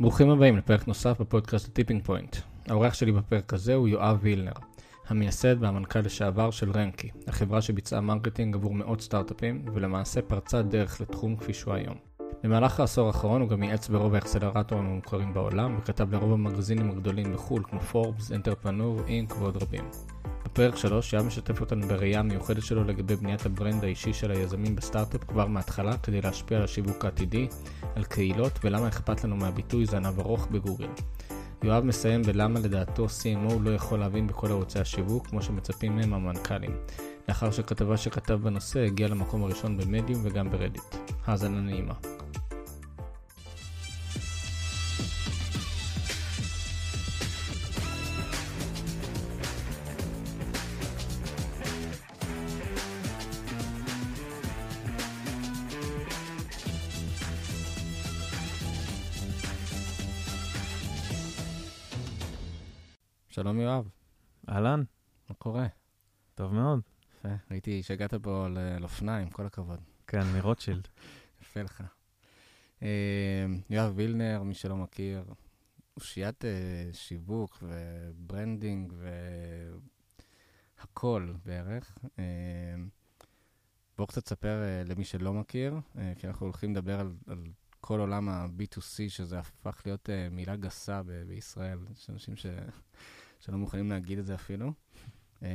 ברוכים הבאים לפרק נוסף בפודקאסט ה Tipping Point. האורח שלי בפרק הזה הוא יואב וילנר, המייסד והמנכ"ל לשעבר של Ranky, החברה שביצעה marketing עבור מאות סטארט-אפים, ולמעשה פרצה דרך לתחום כפי שהוא היום. במהלך העשור האחרון הוא גם ייעץ ברוב האקסלרטורים המוכרים בעולם, וכתב לרוב המגזינים הגדולים בחו"ל, כמו Forbes, Entrepreneur, Inc ועוד רבים. בפרק 3 יואב משתף אותנו בראייה המיוחדת שלו לגבי בניית ה brand האישי של היזמים בסטארט-אפ כבר מההתחלה כדי להשפיע על השיווק העתידי, על קהילות ולמה אכפת לנו מהביטוי זנב ארוך בגוגל. יואב מסיים בלמה לדעתו CMO לא יכול להבין בכל ערוצי השיווק כמו שמצפים מהם המנכ"לים. לאחר שכתבה שכתב בנושא הגיעה למקום הראשון במדיום וגם ברדיט. האזנה נעימה. שלום יואב, אהלן, מה קורה? טוב מאוד. יפה, ראיתי שהגעת פה על אופניים, כל הכבוד. כן, מרוטשילד. יפה לך. אה, יואב וילנר, מי שלא מכיר, אושיית אה, שיווק ו branding והכל בערך. אה, בואו קצת תספר אה, למי שלא מכיר, כי אנחנו הולכים לדבר על, על כל עולם ה-B2C, שזה הפך להיות מילה גסה ב- בישראל. יש אנשים ש... שלא מוכנים להגיד את זה אפילו. אה,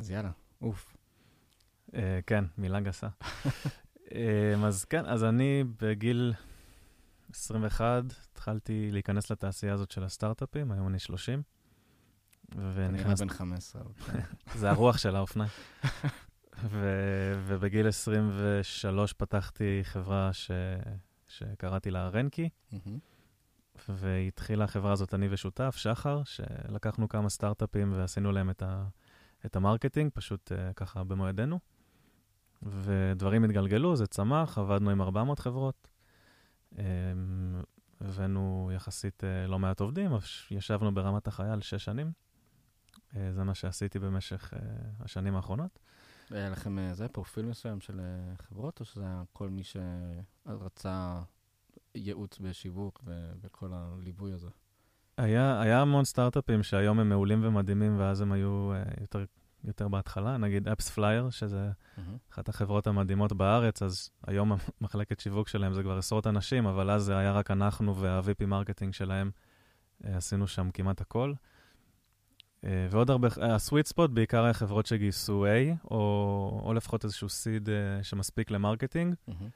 אז יאללה, אוף. אה, כן, מילה גסה. אה, אז כן, אז אני בגיל 21 התחלתי להיכנס לתעשייה הזאת של הסטארט-אפים, היום אני 30. כנראה ונכנס, בן 15. אבל- זה הרוח של האופניים. ו- ובגיל 23 פתחתי חברה ש- שקראתי לה רנקי, מהמם. והתחילה החברה הזאת אני ושותף, שחר, שלקחנו כמה סטארט-אפים ועשינו להם את, ה, את ה marketing, פשוט uh, ככה במו ידינו. ודברים התגלגלו, זה צמח, עבדנו עם 400 חברות. Um, הבאנו יחסית uh, לא מעט עובדים, ישבנו ברמת החייל שש שנים. Uh, זה מה שעשיתי במשך השנים האחרונות. היה לכם אה, זה, פרופיל מסוים של אה, חברות, או שזה היה כל מי שרצה ייעוץ בשיווק וכל הליווי הזה? היה, היה המון סטארט-אפים שהיום הם מעולים ומדהימים, ואז הם היו uh, יותר, יותר בהתחלה, נגיד AppsFlyer, שזה מהמם. אחת החברות המדהימות בארץ, אז היום המחלקת שיווק שלהם זה כבר עשרות אנשים, אבל אז זה היה רק אנחנו וה- VP marketing שלהם, אה, עשינו שם כמעט הכל. אה, ועוד הרבה, ה sweet spot בעיקר היה חברות שגייסו A, או, או לפחות איזשהו seed שמספיק ל marketing, מהמם.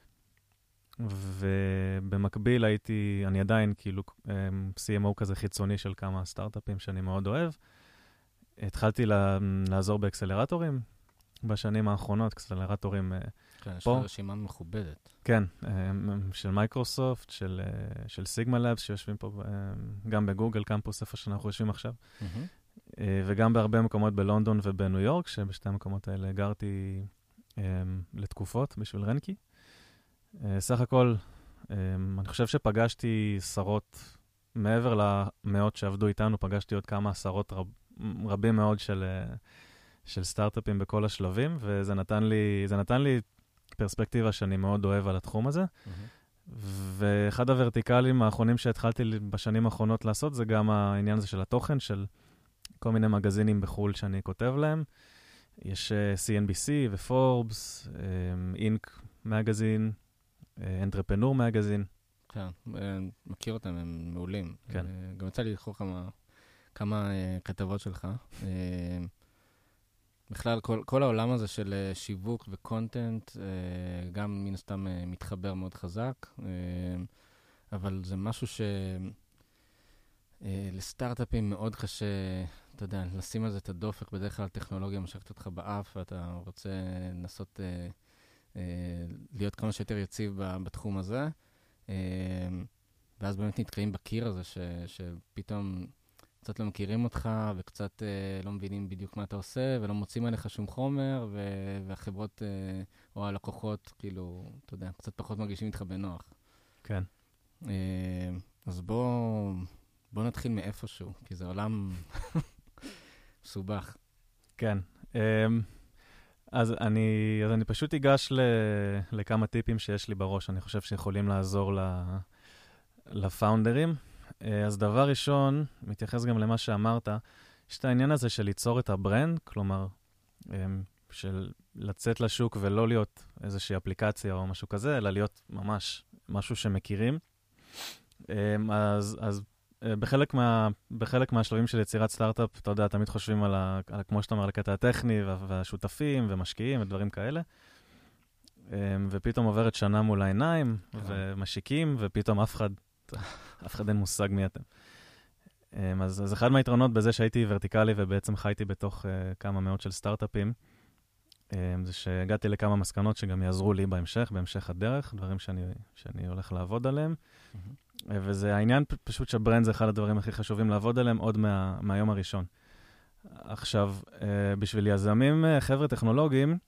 ובמקביל הייתי, אני עדיין כאילו אה, CMO כזה חיצוני של כמה סטארט-אפים שאני מאוד אוהב. התחלתי לה, לעזור באקסלרטורים בשנים האחרונות, אקסלרטורים, אה, כן, יש פה. לך רשימה מכובדת. כן, אה, של מייקרוסופט, של, אה, של Sigma Labs, שיושבים פה גם ב Google Campus, איפה שאנחנו יושבים עכשיו. אה, וגם בהרבה מקומות בלונדון ובניו יורק, שבשתי המקומות האלה גרתי לתקופות בשביל רנקי. אה, סך הכל, אה, אני חושב שפגשתי עשרות, מעבר למאות שעבדו איתנו, פגשתי עוד כמה עשרות רב, רבים מאוד של, אה, של סטארט-אפים בכל השלבים, וזה נתן לי, נתן לי פרספקטיבה שאני מאוד אוהב על התחום הזה. מהמם. ואחד הוורטיקלים האחרונים שהתחלתי בשנים האחרונות לעשות זה גם העניין הזה של התוכן, של כל מיני מגזינים בחו"ל שאני כותב להם. יש אה, CNBC ופורבס, אינק מגזין, אנטרפנור מגזין. כן, אה, מכיר אותם, הם מעולים. כן. אה, גם יצא לי לקרוא כמה, כמה אה, כתבות שלך. אה, בכלל, כל, כל העולם הזה של אה, שיווק וקונטנט, אה, גם מן הסתם אה, מתחבר מאוד חזק, אה, אבל זה משהו ש... אה, לסטארט-אפים מאוד קשה, אתה יודע, לשים על זה את הדופק, בדרך כלל הטכנולוגיה משכת אותך באף, ואתה רוצה לנסות אה, אה, להיות כמה שיותר יציב בתחום הזה. אה, ואז באמת נתקעים בקיר הזה, ש, שפתאום קצת לא מכירים אותך, וקצת אה, לא מבינים בדיוק מה אתה עושה, ולא מוצאים עליך שום חומר, ו, והחברות אה, או הלקוחות, כאילו, אתה יודע, קצת פחות מרגישים איתך בנוח. כן. אה, אז בוא, בוא נתחיל מאיפשהו, כי זה עולם מסובך. כן. Um, אז אני, אז אני פשוט אגש ל, לכמה טיפים שיש לי בראש, אני חושב שיכולים לעזור ל, לפאונדרים. אה, אז דבר ראשון, מתייחס גם למה שאמרת, יש את העניין הזה של ליצור את ה brand, כלומר, אמ, של לצאת לשוק ולא להיות איזושהי אפליקציה או משהו כזה, אלא להיות ממש משהו שמכירים. אמ, אז, אז בחלק, מה, בחלק מהשלבים של יצירת סטארט-אפ, אתה יודע, תמיד חושבים על, ה, על כמו שאתה אומר, על הקטע הטכני והשותפים ומשקיעים ודברים כאלה. אמ, ופתאום עוברת שנה מול העיניים, כן. ומשיקים, ופתאום אף אחד, אף אחד אין מושג מי אתם. אמ, אז, אז אחד מהיתרונות בזה שהייתי ורטיקלי ובעצם חייתי בתוך uh, כמה מאות של סטארט-אפים, um, זה שהגעתי לכמה מסקנות שגם יעזרו לי בהמשך, בהמשך הדרך, דברים שאני, שאני הולך לעבוד עליהם. Mm-hmm. וזה העניין פשוט שברנד זה אחד הדברים הכי חשובים לעבוד עליהם עוד מה, מהיום הראשון. עכשיו, uh, בשביל יזמים, uh, חבר'ה טכנולוגיים,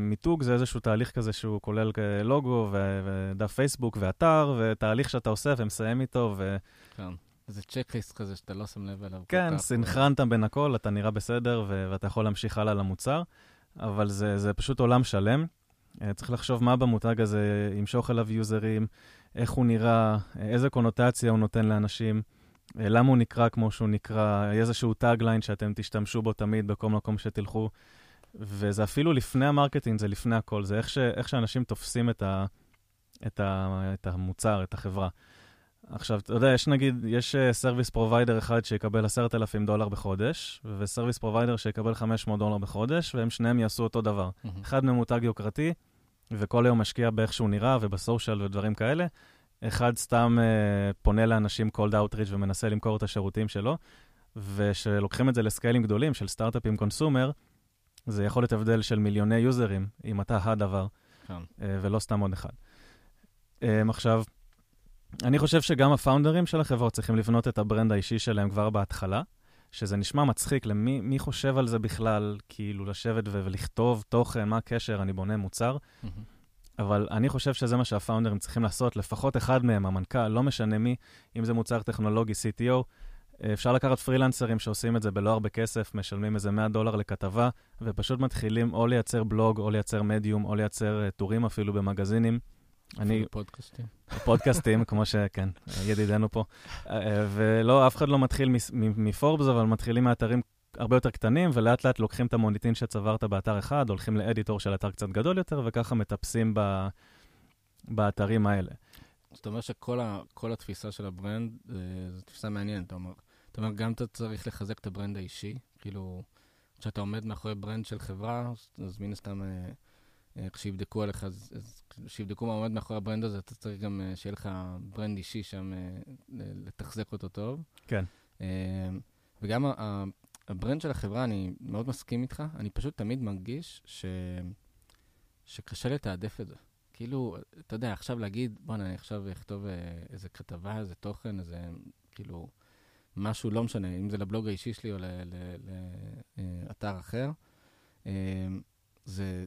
מיתוג זה איזשהו תהליך כזה שהוא כולל לוגו ודף פייסבוק ואתר, ותהליך שאתה עושה ומסיים איתו, ו... כן. איזה צ'קליסט כזה שאתה לא שם לב אליו. כן, סינכרנת בין הכל, אתה נראה בסדר ו- ואתה יכול להמשיך הלאה למוצר, אבל זה, זה פשוט עולם שלם. צריך לחשוב מה במותג הזה ימשוך אליו יוזרים, איך הוא נראה, איזה קונוטציה הוא נותן לאנשים, uh, למה הוא נקרא כמו שהוא נקרא, איזשהו tagline שאתם תשתמשו בו תמיד בכל מקום שתלכו. וזה אפילו לפני ה marketing, זה לפני הכל, זה איך, ש, איך שאנשים תופסים את, ה, את, ה, את המוצר, את החברה. עכשיו, אתה יודע, יש נגיד, יש service uh, provider אחד שיקבל 10,000 דולר בחודש, ו service provider שיקבל 500 דולר בחודש, והם שניהם יעשו אותו דבר. Mm-hmm. אחד ממותג יוקרתי, וכל היום משקיע באיך שהוא נראה וב social ודברים כאלה. אחד סתם uh, פונה לאנשים cold outreach ומנסה למכור את השירותים שלו, וכשלוקחים את זה לסקיילים גדולים של סטארט-אפים consumer, זה יכול להיות הבדל של מיליוני יוזרים, אם אתה הדבר, כן. uh, ולא סתם עוד אחד. Um, עכשיו, אני חושב שגם הפאונדרים של החברות צריכים לבנות את ה brand האישי שלהם כבר בהתחלה, שזה נשמע מצחיק למי מי חושב על זה בכלל, כאילו לשבת ו- ולכתוב תוכן, מה הקשר, אני בונה מוצר. Mm-hmm. אבל אני חושב שזה מה שהפאונדרים צריכים לעשות, לפחות אחד מהם, המנכ"ל, לא משנה מי, אם זה מוצר טכנולוגי, CTO, אפשר לקחת פרילנסרים שעושים את זה בלא הרבה כסף, משלמים איזה 100 דולר לכתבה, ופשוט מתחילים או לייצר בלוג, או לייצר מדיום, או לייצר uh, טורים אפילו במגזינים. אני... פודקאסטים. פודקאסטים, כמו שכן, ידידנו פה. אה, ולא, אף אחד לא מתחיל מפורבס, אבל מתחילים מאתרים הרבה יותר קטנים, ולאט לאט לוקחים את המוניטין שצברת באתר אחד, הולכים לאדיטור של אתר קצת גדול יותר, וככה מטפסים ב... באתרים האלה. זאת אומרת שכל ה... התפיסה של ה brand, אה, זו תפיסה מעניינת, אתה אומר. אתה אומר, גם אתה צריך לחזק את ה brand האישי, כאילו, כשאתה עומד מאחורי brand של חברה, אז מן הסתם... אה, כשיבדקו עליך, אז, אז כשיבדקו מה עומד מאחורי ה brand הזה, אתה צריך גם uh, שיהיה לך brand אישי שם, uh, לתחזק אותו טוב. כן. וגם ה brand של החברה, אני מאוד מסכים איתך, אני פשוט תמיד מרגיש ש... שקשה לתעדף את זה. כאילו, אתה יודע, עכשיו להגיד, בוא'נה, אני עכשיו אכתוב איזה כתבה, איזה תוכן, איזה, כאילו, משהו, לא משנה, אם זה לבלוג האישי שלי או לאתר אחר, זה,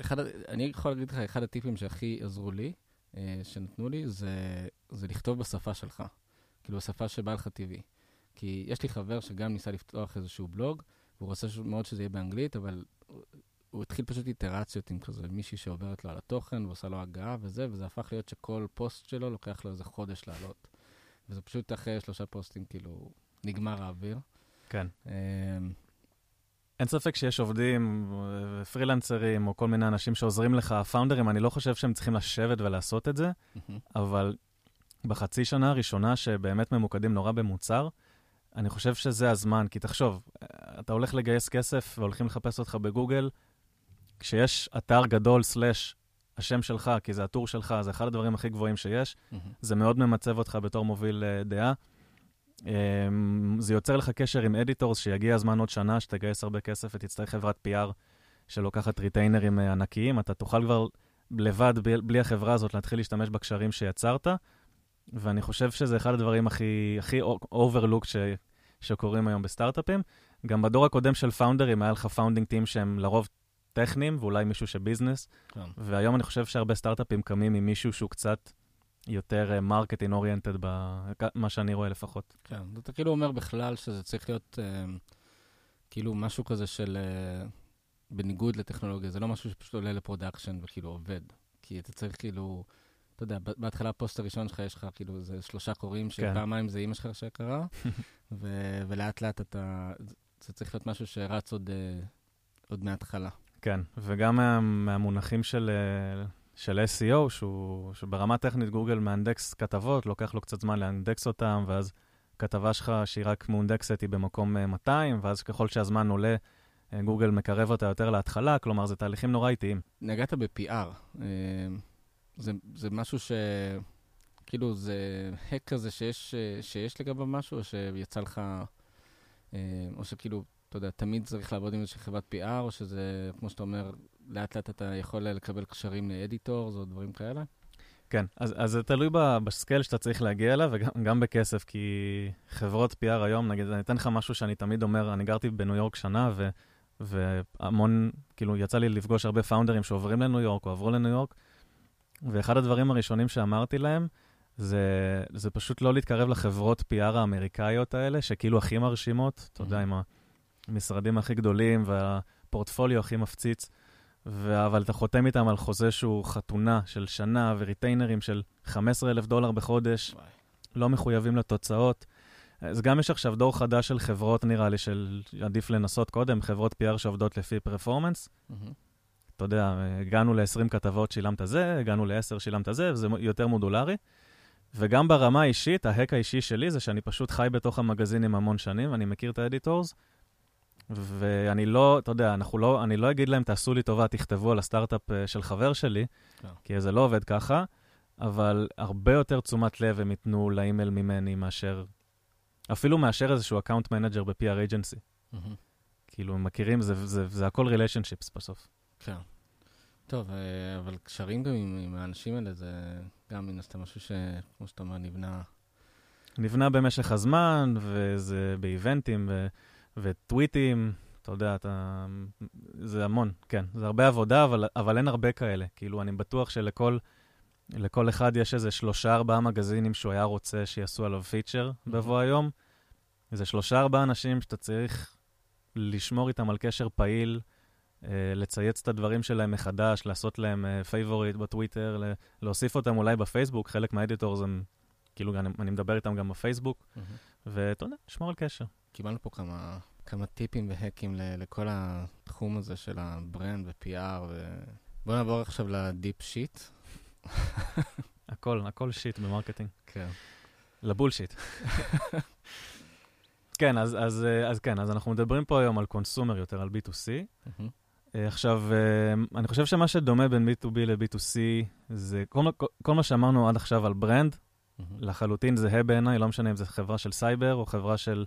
אחד, אני יכול להגיד לך, אחד הטיפים שהכי עזרו לי, אה, שנתנו לי, זה, זה לכתוב בשפה שלך. כאילו, בשפה שבא לך טבעי. כי יש לי חבר שגם ניסה לפתוח איזשהו בלוג, והוא רוצה מאוד שזה יהיה באנגלית, אבל הוא, הוא התחיל פשוט איטרציות עם כזה מישהי שעוברת לו על התוכן ועושה לו הגעה וזה, וזה הפך להיות שכל פוסט שלו לוקח לו איזה חודש לעלות. וזה פשוט אחרי שלושה פוסטים, כאילו, נגמר האוויר. כן. אין ספק שיש עובדים, פרילנסרים, או כל מיני אנשים שעוזרים לך, פאונדרים, אני לא חושב שהם צריכים לשבת ולעשות את זה, אבל בחצי שנה הראשונה שבאמת ממוקדים נורא במוצר, אני חושב שזה הזמן, כי תחשוב, אתה הולך לגייס כסף והולכים לחפש אותך בגוגל, כשיש אתר גדול slash השם שלך, כי זה הטור שלך, זה אחד הדברים הכי גבוהים שיש, זה מאוד ממצב אותך בתור מוביל uh, דעה. אמ, זה יוצר לך קשר עם editors, שיגיע הזמן עוד שנה, שתגייס הרבה כסף ותצטרך חברת PR שלוקחת ריטיינרים אה, ענקיים. אתה תוכל כבר לבד, בלי החברה הזאת, להתחיל להשתמש בקשרים שיצרת, ואני חושב שזה אחד הדברים הכי, הכי overlooked ש, שקורים היום בסטארט-אפים. גם בדור הקודם של פאונדרים היה לך founding team שהם לרוב טכניים, ואולי מישהו שב business, כן. והיום אני חושב שהרבה סטארט-אפים קמים עם מישהו שהוא קצת יותר marketing uh, oriented, במה שאני רואה לפחות. כן, אתה כאילו אומר בכלל שזה צריך להיות uh, כאילו משהו כזה של, uh, בניגוד לטכנולוגיה, זה לא משהו שפשוט עולה ל production וכאילו עובד. כי אתה צריך כאילו אתה יודע, בהתחלה הפוסט הראשון שלך, יש לך כאילו איזה שלושה קוראים, כן. שפעמיים זה אימא שלך שקרה, ו- ולאט לאט אתה... זה צריך להיות משהו שרץ עוד, אה, עוד מההתחלה. כן, וגם מה, מהמונחים של, אה, של SEO, שהוא, שברמה טכנית גוגל מאנדקס כתבות, לוקח לו קצת זמן לאנדקס אותם, ואז כתבה שלך שהיא רק מאונדקסת היא במקום אה, 200, ואז ככל שהזמן עולה, אה, גוגל מקרב אותה יותר להתחלה, כלומר, זה תהליכים נורא איטיים. נגעת ב-PR. אה, זה, זה משהו ש... כאילו, זה hack כזה שיש, אה, שיש לגביו משהו, או שיצא לך... אה, או שכאילו, אתה יודע, תמיד צריך לעבוד עם איזושהי חברת PR, או שזה, כמו שאתה אומר, לאט לאט אתה יכול לקבל קשרים ל editors או דברים כאלה? כן, אז, אז זה תלוי ב scale שאתה צריך להגיע אליו, וגם גם בכסף, כי חברות PR היום, נגיד, אני אתן לך משהו שאני תמיד אומר, אני גרתי בניו יורק שנה, ו, והמון, כאילו, יצא לי לפגוש הרבה פאונדרים שעוברים לניו יורק או עברו לניו יורק, ואחד הדברים הראשונים שאמרתי להם, זה, זה פשוט לא להתקרב לחברות PR האמריקאיות האלה, שכאילו הכי מרשימות, אתה יודע, עם המשרדים הכי גדולים והפורטפוליו הכי מפציץ. ו... אבל אתה חותם איתם על חוזה שהוא חתונה של שנה וריטיינרים של 15,000 דולר בחודש, וואי. לא מחויבים לתוצאות. אז גם יש עכשיו דור חדש של חברות, נראה לי, של עדיף לנסות קודם, חברות PR שעובדות לפי performance. מהמם. אתה יודע, הגענו ל-20 כתבות, שילמת זה, הגענו ל-10, שילמת זה, וזה יותר מודולרי. וגם ברמה האישית, ה hack האישי שלי זה שאני פשוט חי בתוך המגזינים המון שנים, אני מכיר את ה editors, ואני לא, אתה יודע, אנחנו לא, אני לא אגיד להם, תעשו לי טובה, תכתבו על הסטארט-אפ אה, של חבר שלי, כן. כי זה לא עובד ככה, אבל הרבה יותר תשומת לב הם ייתנו לאימייל ממני מאשר, אפילו מאשר איזשהו account manager ב-PR agency. מהמם. כאילו, הם מכירים, זה, זה, זה הכל relationships בסוף. כן. טוב, אה, אבל קשרים גם עם, עם האנשים האלה, זה גם מן הסתם משהו שכמו שאתה אומר, נבנה... נבנה במשך הזמן, וזה באיבנטים ו- וטוויטים, אתה יודע, אתה... זה המון, כן. זה הרבה עבודה, אבל, אבל אין הרבה כאלה. כאילו, אני בטוח שלכל לכל אחד יש איזה שלושה, ארבעה מגזינים שהוא היה רוצה שיעשו עליו feature בבוא היום. זה שלושה, ארבעה אנשים שאתה צריך לשמור איתם על קשר פעיל, אה, לצייץ את הדברים שלהם מחדש, לעשות להם favorite בטוויטר, ל- להוסיף אותם אולי בפייסבוק, חלק מה editors הם, כאילו, אני, אני מדבר איתם גם בפייסבוק, מהמם. ואתה יודע, לשמור על קשר. קיבלנו פה כמה, כמה טיפים והקים לכל התחום הזה של ה brand ו-PR. ו... בואו נעבור עכשיו ל deep shit. הכל, הכל shit ב marketing. כן. ל bullshit. כן, אז, אז, אז כן, אז אנחנו מדברים פה היום על consumer יותר, על B2C. מהמם. אה, עכשיו, אה, אני חושב שמה שדומה בין B2B ל-B2C זה כל, כל, כל מה שאמרנו עד עכשיו על brand, מהמם. לחלוטין זהה בעיניי, לא משנה אם זו חברה של סייבר או חברה של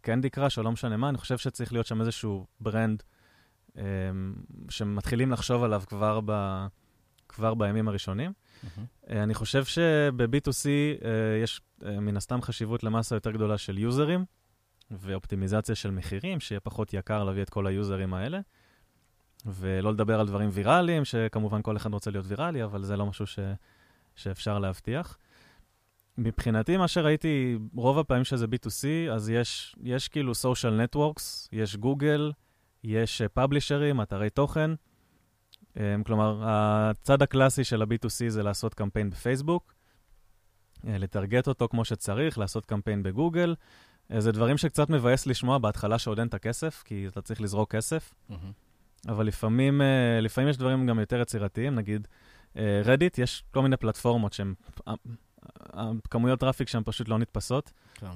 Candy Crush או לא משנה מה, אני חושב שצריך להיות שם איזשהו brand אה, שמתחילים לחשוב עליו כבר, ב, כבר בימים הראשונים. אה, אני חושב שב-B2C אה, יש אה, מן הסתם חשיבות למסה יותר גדולה של יוזרים ואופטימיזציה של מחירים, שיהיה פחות יקר להביא את כל היוזרים האלה. ולא לדבר על דברים ויראליים, שכמובן כל אחד רוצה להיות ויראלי, אבל זה לא משהו ש... שאפשר להבטיח. מבחינתי, מה שראיתי רוב הפעמים שזה B2C, אז יש, יש כאילו social networks, יש גוגל, יש פאבלישרים, אתרי תוכן. Um, כלומר, הצד הקלאסי של ה-B2C זה לעשות קמפיין בפייסבוק, uh, לטרגט אותו כמו שצריך, לעשות קמפיין בגוגל. Uh, זה דברים שקצת מבאס לשמוע בהתחלה שעוד אין את הכסף, כי אתה צריך לזרוק כסף. מהמם. אבל לפעמים, אה, לפעמים יש דברים גם יותר יצירתיים, נגיד רדיט, יש כל מיני פלטפורמות שהן, כמויות traffic שהן פשוט לא נתפסות. כן.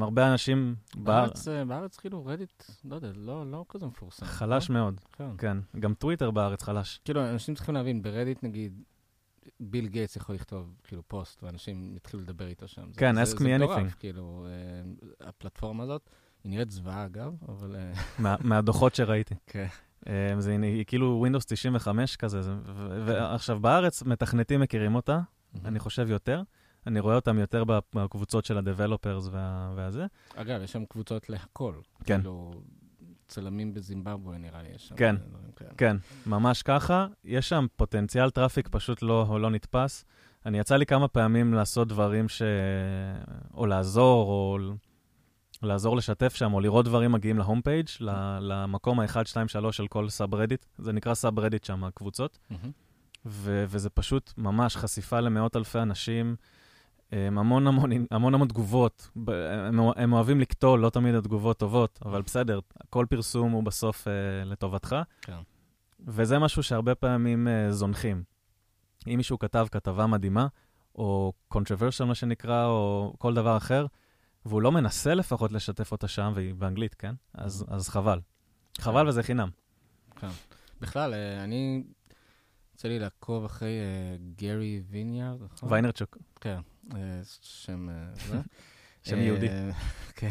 הרבה אנשים בארץ, בארץ, אה, בארץ כאילו רדיט, לא יודע, לא, לא כזה מפורסם. חלש לא? מאוד, כן. כן. גם טוויטר בארץ חלש. כאילו, אנשים צריכים להבין, ברדיט נגיד, ביל גייטס יכול לכתוב כאילו פוסט, ואנשים יתחילו לדבר איתו שם. זה- כן, זה- ask זה me מטורף, anything. כאילו, אה, הפלטפורמה הזאת, היא נראית זוועה אגב, אבל... אה, מה- מהדוחות שראיתי. כן. זה היא כאילו Windows 95 כזה, זה- ועכשיו בארץ מתכנתים מכירים אותה, אני חושב יותר. אני רואה אותם יותר בקבוצות של ה-Developers וה- והזה. אגב, יש שם קבוצות להכל. כן. כאילו, צלמים בזימבבואה נראה לי, יש שם. כן. כן, ממש ככה. יש שם פוטנציאל traffic פשוט לא, לא נתפס. אני יצא לי כמה פעמים לעשות דברים ש... או לעזור, או לעזור לשתף שם, או לראות דברים מגיעים ל home page, למקום ה-1, 2, 3 של כל subreddit. זה נקרא subreddit שם, הקבוצות. מהמם. ו- וזה פשוט ממש חשיפה למאות אלפי אנשים, המון המון, המון המון תגובות. הם, הם אוהבים לקטול, לא תמיד התגובות טובות, אבל בסדר, כל פרסום הוא בסוף אה, לטובתך. כן. וזה משהו שהרבה פעמים אה, זונחים. אם מישהו כתב כתבה מדהימה, או controversial מה שנקרא, או כל דבר אחר, והוא לא מנסה לפחות לשתף אותה שם, והיא באנגלית, כן? אז, אז חבל. חבל וזה חינם. בכלל, אה, אני, יוצא לי לעקוב אחרי גרי ויניארד, נכון? ויינרצ'וק, כן, שם אה. שם יהודי. אה, כן.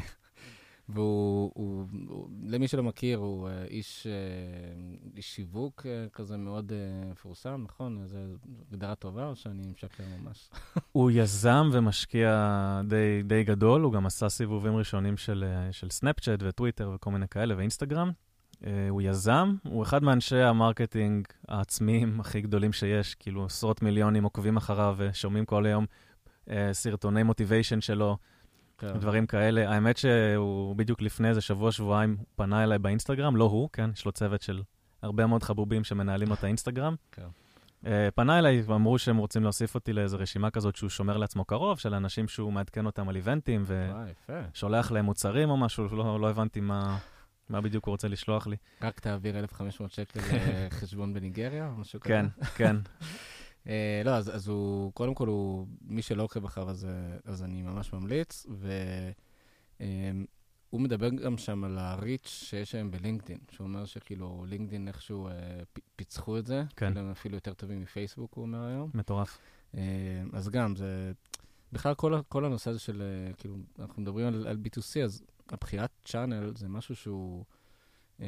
והוא, הוא, הוא, למי שלא מכיר, הוא אה, איש, אה, איש שיווק אה, כזה מאוד אה, מפורסם, נכון? זו הגדרה טובה או שאני משקר ממש? הוא יזם ומשקיע די, די גדול, הוא גם עשה סיבובים ראשונים של, אה, של סנאפצ'אט וטוויטר וכל מיני כאלה, ואינסטגרם. אה, הוא יזם, הוא אחד מאנשי ה marketing העצמיים הכי גדולים שיש, כאילו עשרות מיליונים עוקבים אחריו ושומעים כל היום אה, סרטוני motivation שלו, כן. דברים כאלה. האמת שהוא בדיוק לפני איזה שבוע-שבועיים פנה אליי באינסטגרם, לא הוא, כן? יש לו צוות של הרבה מאוד חבובים שמנהלים את האינסטגרם. כן. Uh, פנה אליי ואמרו שהם רוצים להוסיף אותי לאיזו רשימה כזאת שהוא שומר לעצמו קרוב, של אנשים שהוא מעדכן אותם על איבנטים. ושולח להם מוצרים או משהו, לא, לא הבנתי מה, מה בדיוק הוא רוצה לשלוח לי. רק תעביר 1,500 שקל לחשבון בניגריה או משהו כזה? כן, כן. אה, לא, אז, אז הוא, קודם כל, הוא, מי שלא עוקב אחריו, אז, אז אני ממש ממליץ, והוא מדבר גם שם על הריץ' שיש היום בלינקדאין, שהוא אומר שכאילו לינקדאין איכשהו אה, פיצחו את זה, כן. הם אפילו יותר טובים מפייסבוק, הוא אומר היום. מטורף. אה, אז גם, זה, בכלל כל, כל הנושא הזה של, כאילו, אנחנו מדברים על, על B2C, אז הבחירת channel זה משהו שהוא, אה,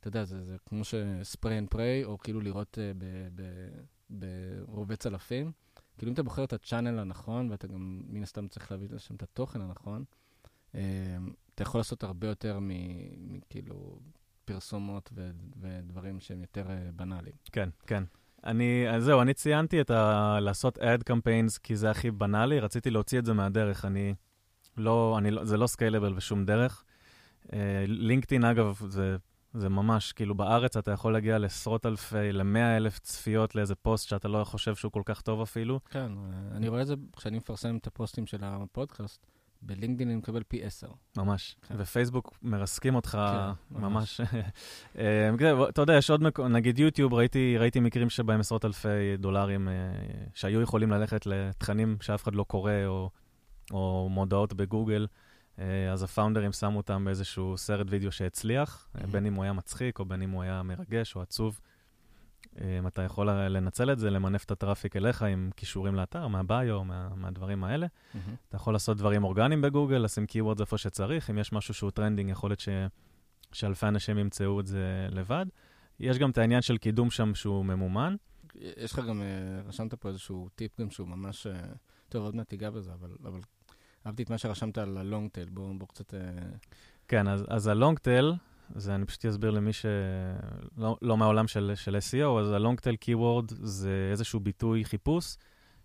אתה יודע, זה, זה כמו ש spray and pray, או כאילו לראות אה, ב- ב- ברובי צלפים. כאילו, אם אתה בוחר את ה channel הנכון, ואתה גם מן הסתם צריך להביא לשם את התוכן הנכון, אה, אתה יכול לעשות הרבה יותר מכאילו פרסומות ו- ודברים שהם יותר אה, בנאליים. כן, כן. אני, אז זהו, אני ציינתי את ה... לעשות ad campaigns כי זה הכי בנאלי, רציתי להוציא את זה מהדרך. אני לא, אני לא, זה לא סקיילבל בשום דרך. לינקדאין, אגב, זה, זה ממש, כאילו בארץ אתה יכול להגיע לעשרות אלפי, למאה אלף צפיות לאיזה פוסט שאתה לא חושב שהוא כל כך טוב אפילו. כן, אני רואה את זה כשאני מפרסם את הפוסטים של הפודקאסט, בלינקדאין אני מקבל פי עשר. ממש. כן. ופייסבוק מרסקים אותך כן, ממש. אה, כן, אתה יודע, יש עוד מקום, נגיד יוטיוב, ראיתי, ראיתי מקרים שבהם עשרות אלפי דולרים אה, שהיו יכולים ללכת לתכנים שאף אחד לא קורא, או, או מודעות בגוגל, אז הפאונדרים שמו אותם באיזשהו סרט וידאו שהצליח, Mhm. בין אם הוא היה מצחיק, או בין אם הוא היה מרגש או עצוב. אה, אתה יכול לנצל את זה, למנף את הטראפיק אליך עם כישורים לאתר, מהביו, מה, מהדברים האלה. אתה יכול לעשות דברים אורגניים בגוגל, לשים keywords איפה שצריך. אם יש משהו שהוא trending, יכול להיות ש... שאלפי אנשים ימצאו את זה לבד. יש גם את העניין של קידום שם שהוא ממומן. יש לך גם, אה, רשמת פה איזשהו טיפ גם שהוא ממש, אה, טוב, עוד מעט תיגע בזה, אבל, אבל אהבתי את מה שרשמת על ה long tail, בואו בוא קצת... אה, כן, אז, אז ה long tail, זה אני פשוט אסביר למי שלא לא מהעולם של, של SEO, אז ה long tail keyword זה איזשהו ביטוי חיפוש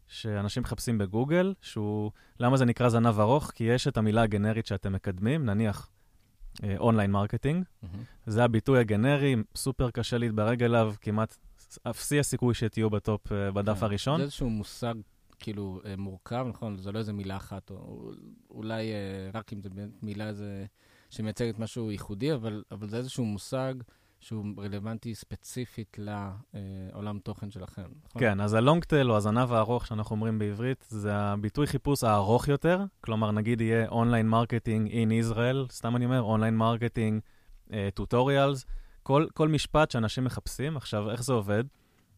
שאנשים מחפשים בגוגל, שהוא, למה זה נקרא זנב ארוך? כי יש את המילה הגנרית שאתם מקדמים, נניח online marketing, זה הביטוי הגנרי, סופר קשה להתברג אליו, כמעט אפסי הסיכוי שתהיו ב top אה, בדף כן. הראשון. זה איזשהו מושג כאילו אה, מורכב, נכון? זה לא איזה מילה אחת, או אולי אה, רק אם זה באמת מילה איזה, שמייצגת משהו ייחודי, אבל, אבל זה איזשהו מושג שהוא רלוונטי ספציפית לעולם תוכן שלכם, נכון? כן, אז ה long tail או הזנב הארוך שאנחנו אומרים בעברית, זה הביטוי חיפוש הארוך יותר. כלומר, נגיד יהיה online marketing in Israel, סתם אני אומר, online marketing tutorials, כל משפט שאנשים מחפשים. עכשיו, איך זה עובד?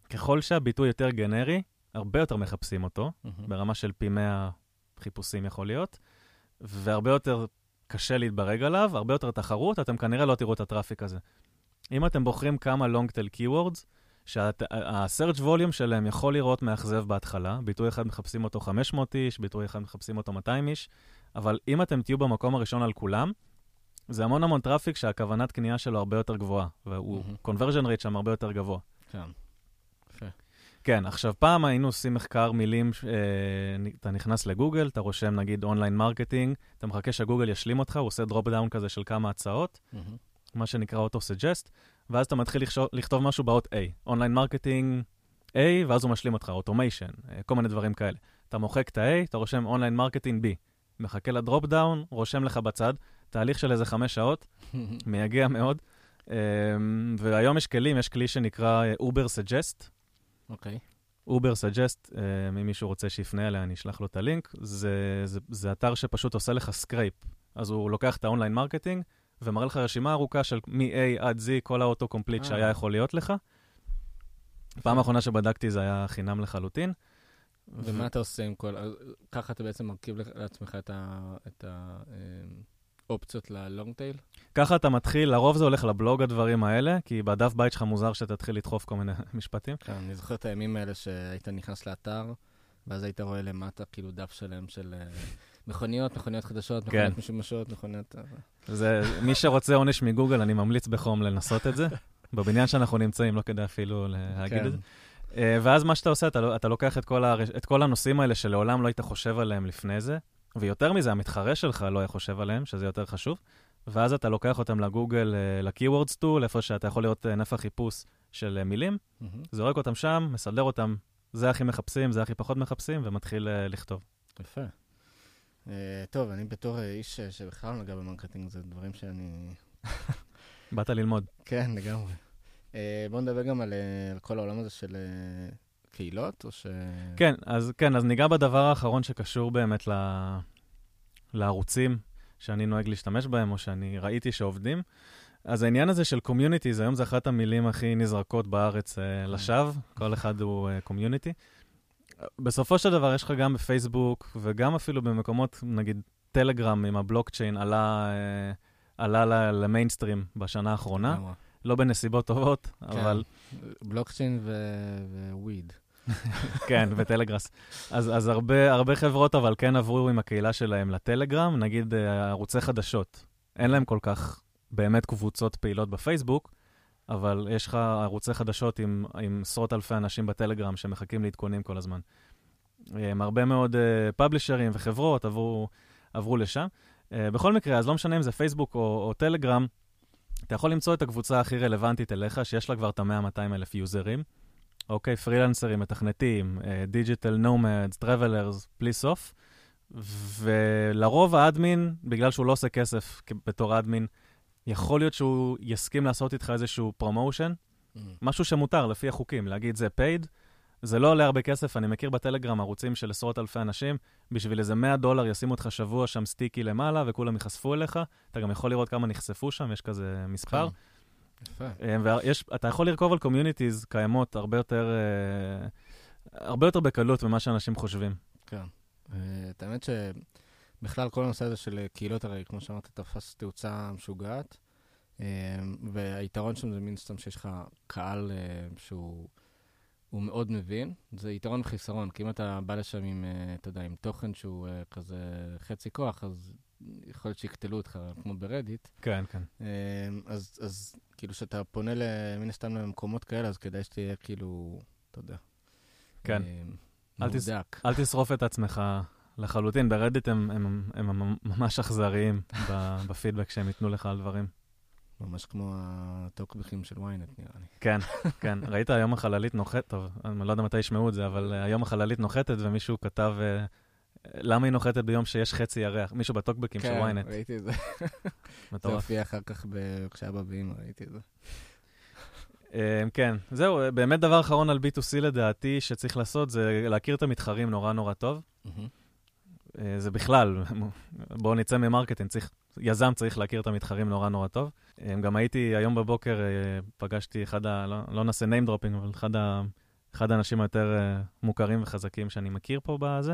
ככל שהביטוי יותר גנרי, הרבה יותר מחפשים אותו, מהמם. ברמה של פי 100 חיפושים יכול להיות, והרבה יותר קשה להתברג עליו, הרבה יותר תחרות, אתם כנראה לא תראו את ה traffic הזה. אם אתם בוחרים כמה long tail keywords, שה-search volume שלהם יכול לראות מאכזב בהתחלה, ביטוי אחד מחפשים אותו 500 איש, ביטוי אחד מחפשים אותו 200 איש, אבל אם אתם תהיו במקום הראשון על כולם, זה המון המון traffic שהכוונת קנייה שלו הרבה יותר גבוהה, וה conversion rate שם הרבה יותר גבוה. כן. כן, עכשיו פעם היינו עושים מחקר מילים, אה, אתה נכנס לגוגל, אתה רושם נגיד online marketing, אתה מחכה שגוגל ישלים אותך, הוא עושה drop down כזה של כמה הצעות, מהמם. מה שנקרא auto-suggest, ואז אתה מתחיל לכשו- לכתוב משהו באות A, online marketing, A, ואז הוא משלים אותך, automation, כל מיני דברים כאלה. אתה מוחק את ה-A, אתה רושם online marketing B. מחכה ל drop down, רושם לך בצד, תהליך של איזה חמש שעות, מייגע מאוד. Um, והיום יש כלים, יש כלי שנקרא Ubersuggest. אוקיי. Ubersuggest, אם מישהו רוצה שיפנה אליה, אני אשלח לו את הלינק. זה, זה, זה אתר שפשוט עושה לך scrape. אז הוא לוקח את ה online marketing, ומראה לך רשימה ארוכה של מ-A עד Z, כל ה auto complete שהיה יכול להיות לך. פעם האחרונה שבדקתי זה היה חינם לחלוטין. ומה אתה עושה עם כל... ככה אתה בעצם מרכיב לעצמך את האופציות ל long tail? ככה אתה מתחיל, לרוב זה הולך לבלוג הדברים האלה, כי בדף בית שלך מוזר שתתחיל לדחוף כל מיני משפטים. כן, אני זוכר את הימים האלה שהיית נכנס לאתר, ואז היית רואה למטה כאילו דף שלם של מכוניות, מכוניות חדשות, מכוניות משומשות, מכוניות... זה, מי שרוצה עונש מגוגל, אני ממליץ בחום לנסות את זה. בבניין שאנחנו נמצאים, לא כדאי אפילו להגיד כן. את זה. ואז מה שאתה עושה, אתה, אתה לוקח את כל, הרש... את כל הנושאים האלה שלעולם לא היית חושב עליהם לפני זה, ויותר מזה, המתחרה שלך לא היה חושב עליהם, שזה יותר חשוב, ואז אתה לוקח אותם לגוגל, ל-Keywords Tool, איפה שאתה יכול לראות נפח חיפוש של מילים, mm-hmm. זורק אותם שם, מסדר אותם, זה הכי מחפשים, זה הכי פחות מחפשים, ומתחיל לכתוב. יפה. Uh, טוב, אני בתור איש שבכלל נגע ב marketing, זה דברים שאני... באת ללמוד. כן, לגמרי. Uh, בואו נדבר גם על, על כל העולם הזה של uh, קהילות, או ש... כן, אז כן, אז ניגע בדבר האחרון שקשור באמת ל... לערוצים שאני נוהג להשתמש בהם, או שאני ראיתי שעובדים. אז העניין הזה של communities, היום זה אחת המילים הכי נזרקות בארץ uh, לשווא, כל אחד הוא community. Uh, בסופו של דבר יש לך גם בפייסבוק, וגם אפילו במקומות, נגיד טלגרם עם הבלוקצ'יין עלה, uh, עלה למיינסטרים בשנה האחרונה. לא בנסיבות טובות, כן. אבל... blockchain weed. כן, וטלגראס. אז, אז הרבה, הרבה חברות אבל כן עברו עם הקהילה שלהם לטלגרם, נגיד ערוצי חדשות. אין להם כל כך באמת קבוצות פעילות בפייסבוק, אבל יש לך ערוצי חדשות עם, עם עשרות אלפי אנשים בטלגרם שמחכים לעדכונים כל הזמן. הם הרבה מאוד publisherים uh, וחברות עברו, עברו לשם. Uh, בכל מקרה, אז לא משנה אם זה פייסבוק או, או טלגרם, אתה יכול למצוא את הקבוצה הכי רלוונטית אליך, שיש לה כבר את ה-100-200 אלף userים. אוקיי, פרילנסרים, מתכנתים, digital nomads, travelers, בלי סוף. ולרוב האדמין, בגלל שהוא לא עושה כסף בתור אדמין, יכול להיות שהוא יסכים לעשות איתך איזשהו promotion, mm. משהו שמותר לפי החוקים, להגיד זה paid, זה לא עולה הרבה כסף, אני מכיר בטלגרם ערוצים של עשרות אלפי אנשים, בשביל איזה 100 דולר ישימו אותך שבוע שם sticky למעלה, וכולם ייחשפו אליך. אתה גם יכול לראות כמה נחשפו שם, יש כזה מספר. כן. יפה. ואתה יכול לרכוב על communities קיימות הרבה יותר, אה, הרבה יותר בקלות ממה שאנשים חושבים. כן. את האמת שבכלל כל הנושא הזה של קהילות, הרי כמו שאמרת, תפס תאוצה משוגעת, והיתרון שם זה מן סתם שיש לך קהל שהוא... הוא מאוד מבין, זה יתרון וחיסרון, כי אם אתה בא לשם עם, אתה יודע, עם תוכן שהוא כזה חצי כוח, אז יכול להיות שיקטלו אותך, כמו ברדיט. כן, כן. Uh, אז, אז כאילו, כשאתה פונה מן הסתם למקומות כאלה, אז כדאי שתהיה כאילו, אתה יודע. כן. Uh, אל, תס, אל תשרוף את עצמך לחלוטין, ברדיט הם, הם, הם, הם ממש אכזריים בפידבק שהם ייתנו לך על דברים. ממש כמו הטוקבקים של ynet, נראה לי. כן, כן. ראית היום החללית נוחתת, טוב, אני לא יודע מתי ישמעו את זה, אבל היום החללית נוחתת, ומישהו כתב, למה היא נוחתת ביום שיש חצי ירח? מישהו בטוקבקים של ynet. כן, ראיתי את זה. זה הופיע אחר כך כשהיה בביאים, ראיתי את זה. כן, זהו, באמת דבר אחרון על B2C לדעתי שצריך לעשות, זה להכיר את המתחרים נורא נורא טוב. זה בכלל, בואו נצא מ marketing, צריך, יזם צריך להכיר את המתחרים נורא נורא טוב. גם הייתי, היום בבוקר פגשתי אחד ה... לא, לא נעשה name dropping, אבל אחד, ה, אחד האנשים היותר מוכרים וחזקים שאני מכיר פה בזה,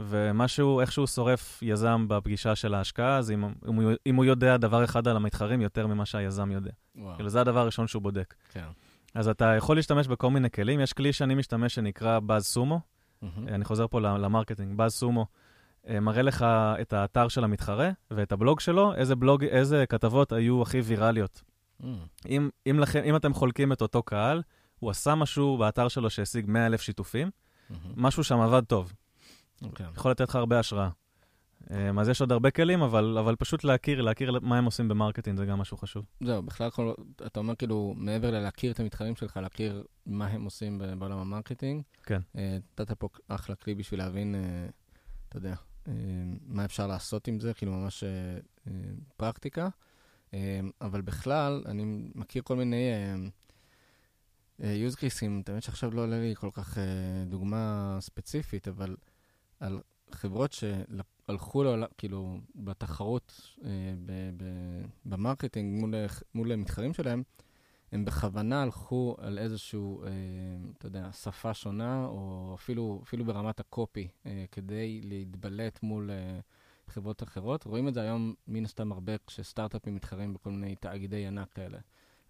ומשהו, איכשהו שורף יזם בפגישה של ההשקעה, אז אם, אם, הוא, אם הוא יודע דבר אחד על המתחרים יותר ממה שהיזם יודע. וואו. כאילו, זה הדבר הראשון שהוא בודק. כן. אז אתה יכול להשתמש בכל מיני כלים. יש כלי שאני משתמש שנקרא BuzzSumo. Mm-hmm. אני חוזר פה ל marketing. BuzzSumo. מראה לך את האתר של המתחרה ואת הבלוג שלו, איזה בלוג, איזה כתבות היו הכי ויראליות. Mm. אם, אם, לכם, אם אתם חולקים את אותו קהל, הוא עשה משהו באתר שלו שהשיג 100,000 שיתופים, mm-hmm. משהו שם עבד טוב. Okay. אוקיי. יכול לתת לך הרבה השראה. אמ, אז יש עוד הרבה כלים, אבל, אבל פשוט להכיר, להכיר מה הם עושים ב marketing, זה גם משהו חשוב. זהו, בכלל, כל, אתה אומר כאילו, מעבר ללהכיר את המתחרים שלך, להכיר מה הם עושים בעולם ה marketing. כן. נתת פה אחלה כלי בשביל להבין, אתה יודע, מה אפשר לעשות עם זה, כאילו ממש פרקטיקה. אבל בכלל, אני מכיר כל מיני... use cases, האמת שעכשיו לא עולה לי כל כך דוגמה ספציפית, אבל על חברות שהלכו לעולם, כאילו, בתחרות אה, ב- ב- ב marketing מול, מול מתחרים שלהם, הם בכוונה הלכו על איזשהו, אה, אתה יודע, שפה שונה, או אפילו, אפילו ברמת ה copy, אה, כדי להתבלט מול אה, חברות אחרות. רואים את זה היום, מן הסתם, הרבה כשסטארט-אפים מתחרים בכל מיני תאגידי ענק כאלה.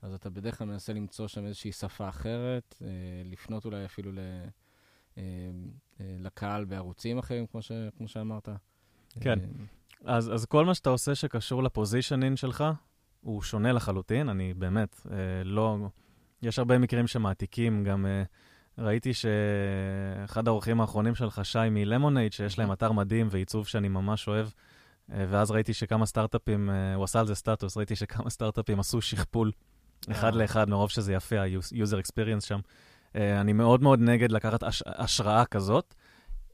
אז אתה בדרך כלל מנסה למצוא שם איזושהי שפה אחרת, אה, לפנות אולי אפילו ל... אה, אה, לקהל בערוצים אחרים, כמו, ש, כמו שאמרת. כן. אה, אז, אז כל מה שאתה עושה שקשור לפוזישנינג שלך, הוא שונה לחלוטין. אני באמת לא... יש הרבה מקרים שמעתיקים, גם ראיתי שאחד האורחים האחרונים שלך, שי מלמונייד, שיש להם אתר מדהים ועיצוב שאני ממש אוהב, ואז ראיתי שכמה סטארט-אפים, הוא עשה על זה סטטוס, ראיתי שכמה סטארט-אפים עשו שכפול אחד לאחד, מרוב שזה יפה, ה-user experience שם. אה, אני מאוד מאוד נגד לקחת הש... השראה כזאת.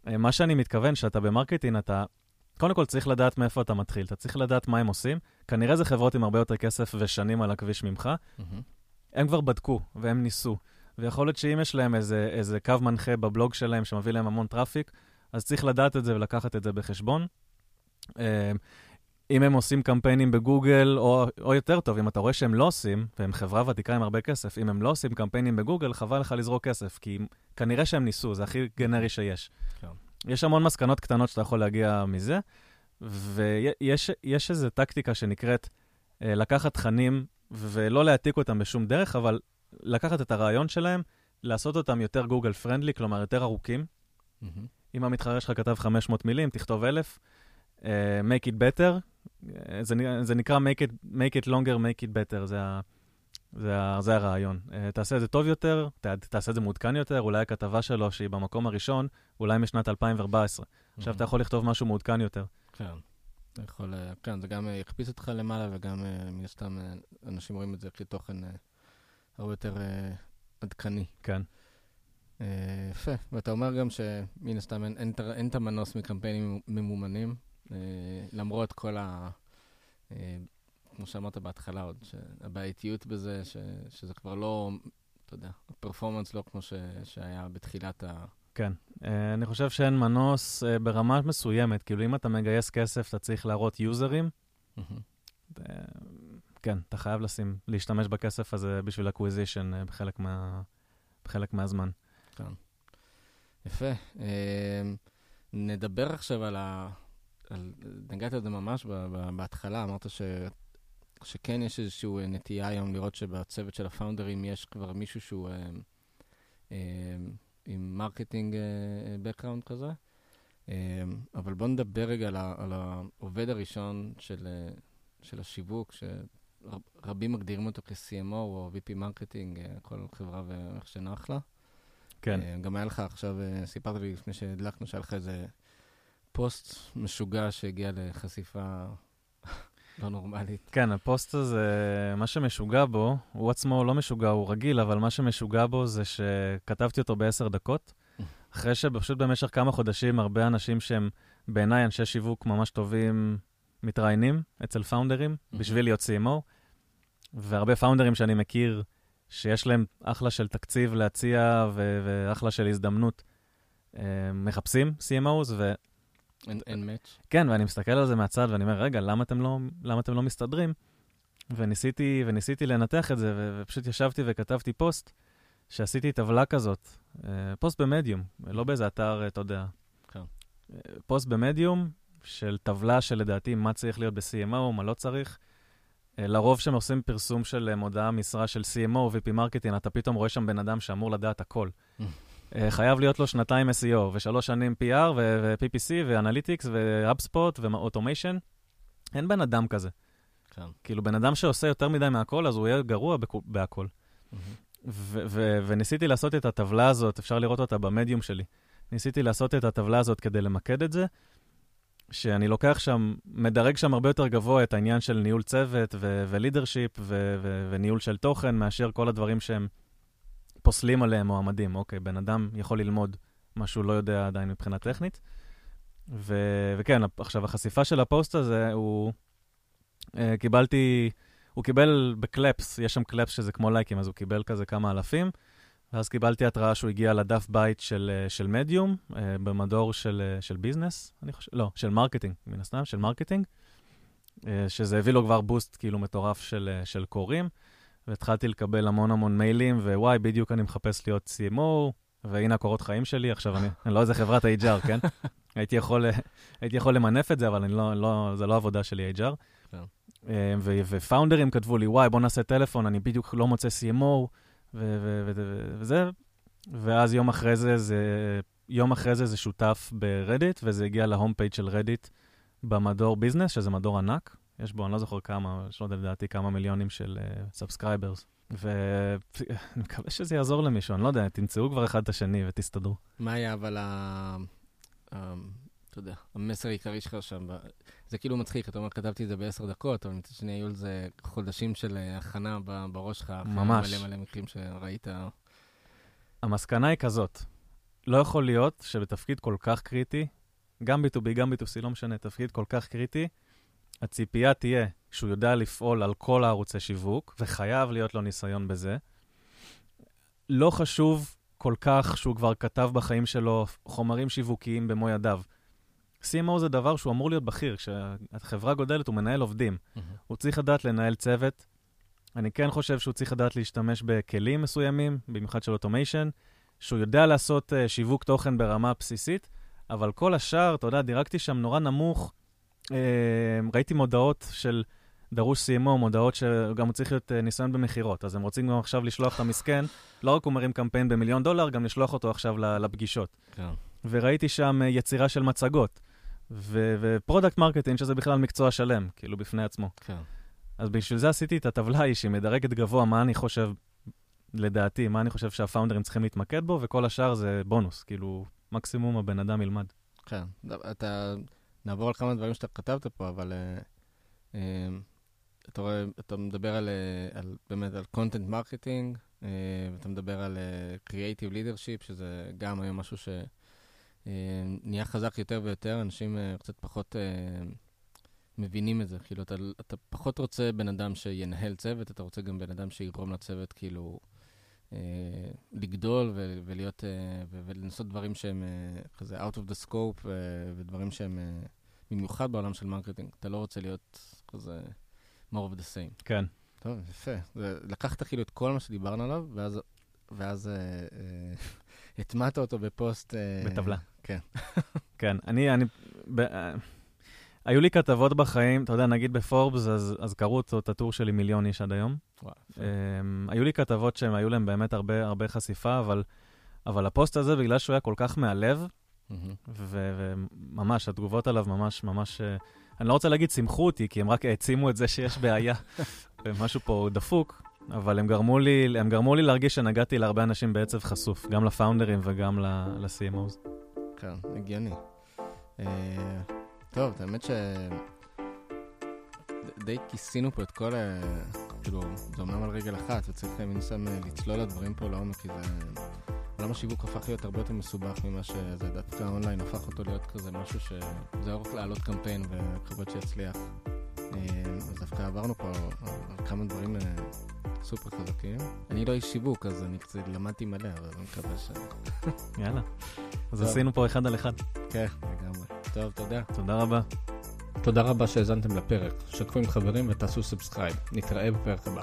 אה, מה שאני מתכוון, שאתה ב marketing, אתה קודם כל צריך לדעת מאיפה אתה מתחיל, אתה צריך לדעת מה הם עושים. כנראה זה חברות עם הרבה יותר כסף ושנים על הכביש ממך. Mm-hmm. הם כבר בדקו והם ניסו. ויכול להיות שאם יש להם איזה, איזה קו מנחה בבלוג שלהם שמביא להם המון traffic, אז צריך לדעת את זה ולקחת את זה בחשבון. אה, אם הם עושים קמפיינים בגוגל, או, או יותר טוב, אם אתה רואה שהם לא עושים, והם חברה ותיקה עם הרבה כסף, אם הם לא עושים קמפיינים בגוגל, חבל לך לזרוק כסף, כי כנראה שהם ניסו, זה הכי גנרי שיש. כן. יש המון מסקנות קטנות שאתה יכול להגיע מזה, ויש איזו טקטיקה שנקראת אה, לקחת תכנים ולא להעתיק אותם בשום דרך, אבל לקחת את הרעיון שלהם, לעשות אותם יותר גוגל פרנדלי, כלומר יותר ארוכים. Mm-hmm. אם המתחרה שלך כתב 500 מילים, תכתוב 1,000. Uh, make it better, זה, זה נקרא make it, make it longer, make it better, זה, ה, זה, ה, זה הרעיון. Uh, תעשה את זה טוב יותר, ת, תעשה את זה מעודכן יותר, אולי הכתבה שלו, שהיא במקום הראשון, אולי משנת 2014. Mm-hmm. עכשיו אתה יכול לכתוב משהו מעודכן יותר. כן. יכול, אה, כן, זה גם יקפיץ אותך למעלה, וגם מן הסתם אנשים רואים את זה כתוכן הרבה יותר עדכני. כן. יפה, ואתה אומר גם שמן הסתם אין את המנוס מקמפיינים ממומנים. אה, למרות כל ה... אה, כמו שאמרת בהתחלה עוד, הבעייתיות בזה, ש, שזה כבר לא, אתה יודע, הפרפורמנס לא כמו ש, שהיה בתחילת ה... כן, uh, אני חושב שאין מנוס ברמה מסוימת, כאילו אם אתה מגייס כסף, אתה צריך להראות יוזרים. כן, אתה חייב לשים, להשתמש בכסף הזה בשביל acquisition בחלק, מה, בחלק מהזמן. כן. יפה. נדבר עכשיו על ה... נגעת לזה ממש בהתחלה, אמרת ש, שכן יש איזושהי נטייה היום לראות שבצוות של הפאונדרים יש כבר מישהו שהוא אה, אה, עם marketing background אה, כזה. אה, אבל בואו נדבר רגע על, על העובד הראשון של, אה, של השיווק, שרבים מגדירים אותו כ-CMO או VP marketing, אה, כל חברה ואיך שנוח לה. כן. אה, גם היה לך עכשיו, אה, סיפרת לי לפני שהדלקנו, שהיה לך איזה... פוסט משוגע שהגיע לחשיפה לא נורמלית. כן, הפוסט הזה, מה שמשוגע בו, הוא עצמו לא משוגע, הוא רגיל, אבל מה שמשוגע בו זה שכתבתי אותו בעשר דקות, אחרי שפשוט במשך כמה חודשים הרבה אנשים שהם בעיניי אנשי שיווק ממש טובים מתראיינים אצל פאונדרים בשביל להיות CMO, והרבה פאונדרים שאני מכיר שיש להם אחלה של תקציב להציע ואחלה של הזדמנות, אה, מחפשים CMOs, ו... אין, אין מאץ'. כן, ואני מסתכל על זה מהצד ואני אומר, רגע, למה אתם לא, למה אתם לא מסתדרים? וניסיתי, וניסיתי לנתח את זה, ופשוט ישבתי וכתבתי פוסט, שעשיתי טבלה כזאת, אה, פוסט במדיום, לא באיזה אתר, אתה יודע. כן. אה, פוסט במדיום של טבלה שלדעתי מה צריך להיות ב-CMO, מה לא צריך. אה, לרוב כשהם עושים פרסום של מודעה משרה של CMO ו- VP marketing, אתה פתאום רואה שם בן אדם שאמור לדעת הכל. אה, חייב להיות לו שנתיים SEO, ושלוש שנים PR, ו-PPC, ו analytics, ו-HubSpot, ו automation. אין בן אדם כזה. כן. כאילו, בן אדם שעושה יותר מדי מהכל, אז הוא יהיה גרוע בהכל. וניסיתי לעשות את הטבלה הזאת, אפשר לראות אותה במדיום שלי. ניסיתי לעשות את הטבלה הזאת כדי למקד את זה, שאני לוקח שם, מדרג שם הרבה יותר גבוה את העניין של ניהול צוות ולידרשיפ וניהול של תוכן, מאשר כל הדברים שהם פוסלים עליהם מועמדים. אוקיי, בן אדם יכול ללמוד מה שהוא לא יודע עדיין מבחינה טכנית. ו- וכן, עכשיו, החשיפה של הפוסט הזה, הוא... אה, קיבלתי... הוא קיבל ב claps, יש שם claps שזה כמו לייקים, אז הוא קיבל כזה כמה אלפים. ואז קיבלתי התראה שהוא הגיע לדף בית של, אה, של מדיום, אה, במדור של, של business, אני חושב, לא, של marketing, מן הסתם, של marketing, אה, שזה הביא לו כבר boost כאילו מטורף של, של קוראים, והתחלתי לקבל המון המון מיילים, ווואי, בדיוק אני מחפש להיות CMO, והנה הקורות חיים שלי, עכשיו אני, אני לא איזה חברת HR, כן? הייתי, יכול, הייתי יכול למנף את זה, אבל לא, לא, זה לא עבודה שלי HR. כן. אה, ופאונדרים כתבו לי, וואי, בוא נעשה טלפון, אני בדיוק לא מוצא CMO, וזה, ואז יום אחרי זה, זה, יום אחרי זה זה שותף ברדיט, וזה הגיע ל home page של רדיט במדור business, שזה מדור ענק. יש בו, אני לא זוכר כמה, יש לו לדעתי כמה מיליונים של subscribers. אה, ואני מקווה שזה יעזור למישהו, אני לא יודע, תמצאו כבר אחד את השני ותסתדרו. מה היה אבל ה... אתה יודע, המסר העיקרי שלך שם, זה כאילו מצחיק, אתה אומר, כתבתי את זה בעשר דקות, אבל מצד שני היו לזה חודשים של אה, הכנה בראש שלך. ממש. מלא מלא מקרים שראית. המסקנה היא כזאת, לא יכול להיות שבתפקיד כל כך קריטי, גם B2B, גם B2C, לא משנה, תפקיד כל כך קריטי, הציפייה תהיה שהוא יודע לפעול על כל הערוצי שיווק, וחייב להיות לו ניסיון בזה. לא חשוב כל כך שהוא כבר כתב בחיים שלו חומרים שיווקיים במו ידיו. CMO זה דבר שהוא אמור להיות בכיר. כשהחברה גודלת, הוא מנהל עובדים. Mm-hmm. הוא צריך לדעת לנהל צוות. אני כן חושב שהוא צריך לדעת להשתמש בכלים מסוימים, במיוחד של אוטומיישן, שהוא יודע לעשות uh, שיווק תוכן ברמה בסיסית, אבל כל השאר, אתה יודע, דירקתי שם נורא נמוך. Uh, ראיתי מודעות של דרוש CMO, מודעות שגם הוא צריך להיות uh, ניסיון במכירות. אז הם רוצים גם עכשיו לשלוח את המסכן, לא רק הוא מרים קמפיין במיליון דולר, גם לשלוח אותו עכשיו לפגישות. כן. וראיתי שם אה, יצירה של מצגות. ו product marketing, שזה בכלל מקצוע שלם, כאילו, בפני עצמו. כן. אז בשביל זה עשיתי את הטבלה ההיא, שהיא מדרגת גבוה, מה אני חושב, לדעתי, מה אני חושב שהפאונדרים צריכים להתמקד בו, וכל השאר זה בונוס, כאילו, מקסימום הבן אדם ילמד. כן, אתה, נעבור על כמה דברים שאתה כתבת פה, אבל uh, uh, אתה רואה, אתה מדבר על, uh, על באמת, על content marketing, uh, ואתה מדבר על uh, creative leadership, שזה גם היום משהו ש... אה, נהיה חזק יותר ויותר, אנשים אה, קצת פחות אה, מבינים את זה. כאילו, אתה, אתה פחות רוצה בן אדם שינהל צוות, אתה רוצה גם בן אדם שיגרום לצוות, כאילו, לגדול ו- ולהיות, ו- ולנסות דברים שהם כזה out of the scope ו- ודברים שהם במיוחד בעולם של marketing. אתה לא רוצה להיות כזה more of the same. כן. טוב, יפה. לקחת כאילו את כל מה שדיברנו עליו, ואז, ואז אה, אה, הטמעת אותו בפוסט... אה, בטבלה. כן. כן, אני, אני, היו לי כתבות בחיים, אתה יודע, נגיד בפורבס, אז, אז קראו את הטור שלי מיליון איש עד היום. וואו. אממ, היו לי כתבות שהן היו להן באמת הרבה, הרבה חשיפה, אבל, אבל הפוסט הזה, בגלל שהוא היה כל כך מהלב, mm-hmm. וממש, התגובות עליו ממש, ממש, uh, אני לא רוצה להגיד שימחו אותי, כי הם רק העצימו את זה שיש בעיה, ומשהו פה דפוק, אבל הם גרמו לי, הם גרמו לי להרגיש שנגעתי להרבה אנשים בעצב חשוף, גם לפאונדרים וגם ל-CMOs. כן, הגיוני. אה, טוב, האמת ש... די כיסינו פה את כל ה... כאילו, זה אומנם על רגל אחת, וצריך מן הסתם אה, לצלול לדברים פה לעומק, כי זה... עולם השיווק הפך להיות הרבה יותר מסובך ממה שזה, דווקא האונליין הפך אותו להיות כזה משהו ש... זה לא רק להעלות קמפיין ולקוות שיצליח. אה, אז דווקא עברנו פה על כמה דברים סופר חזקים. אני לא איש שיווק, אז אני קצת למדתי מלא, אבל אני מקווה ש... יאללה. אז עשינו פה אחד על אחד. כן, לגמרי. טוב, תודה. תודה רבה. תודה רבה שהאזנתם לפרק. שתפו עם חברים ותעשו subscribe. נתראה בפרק הבא.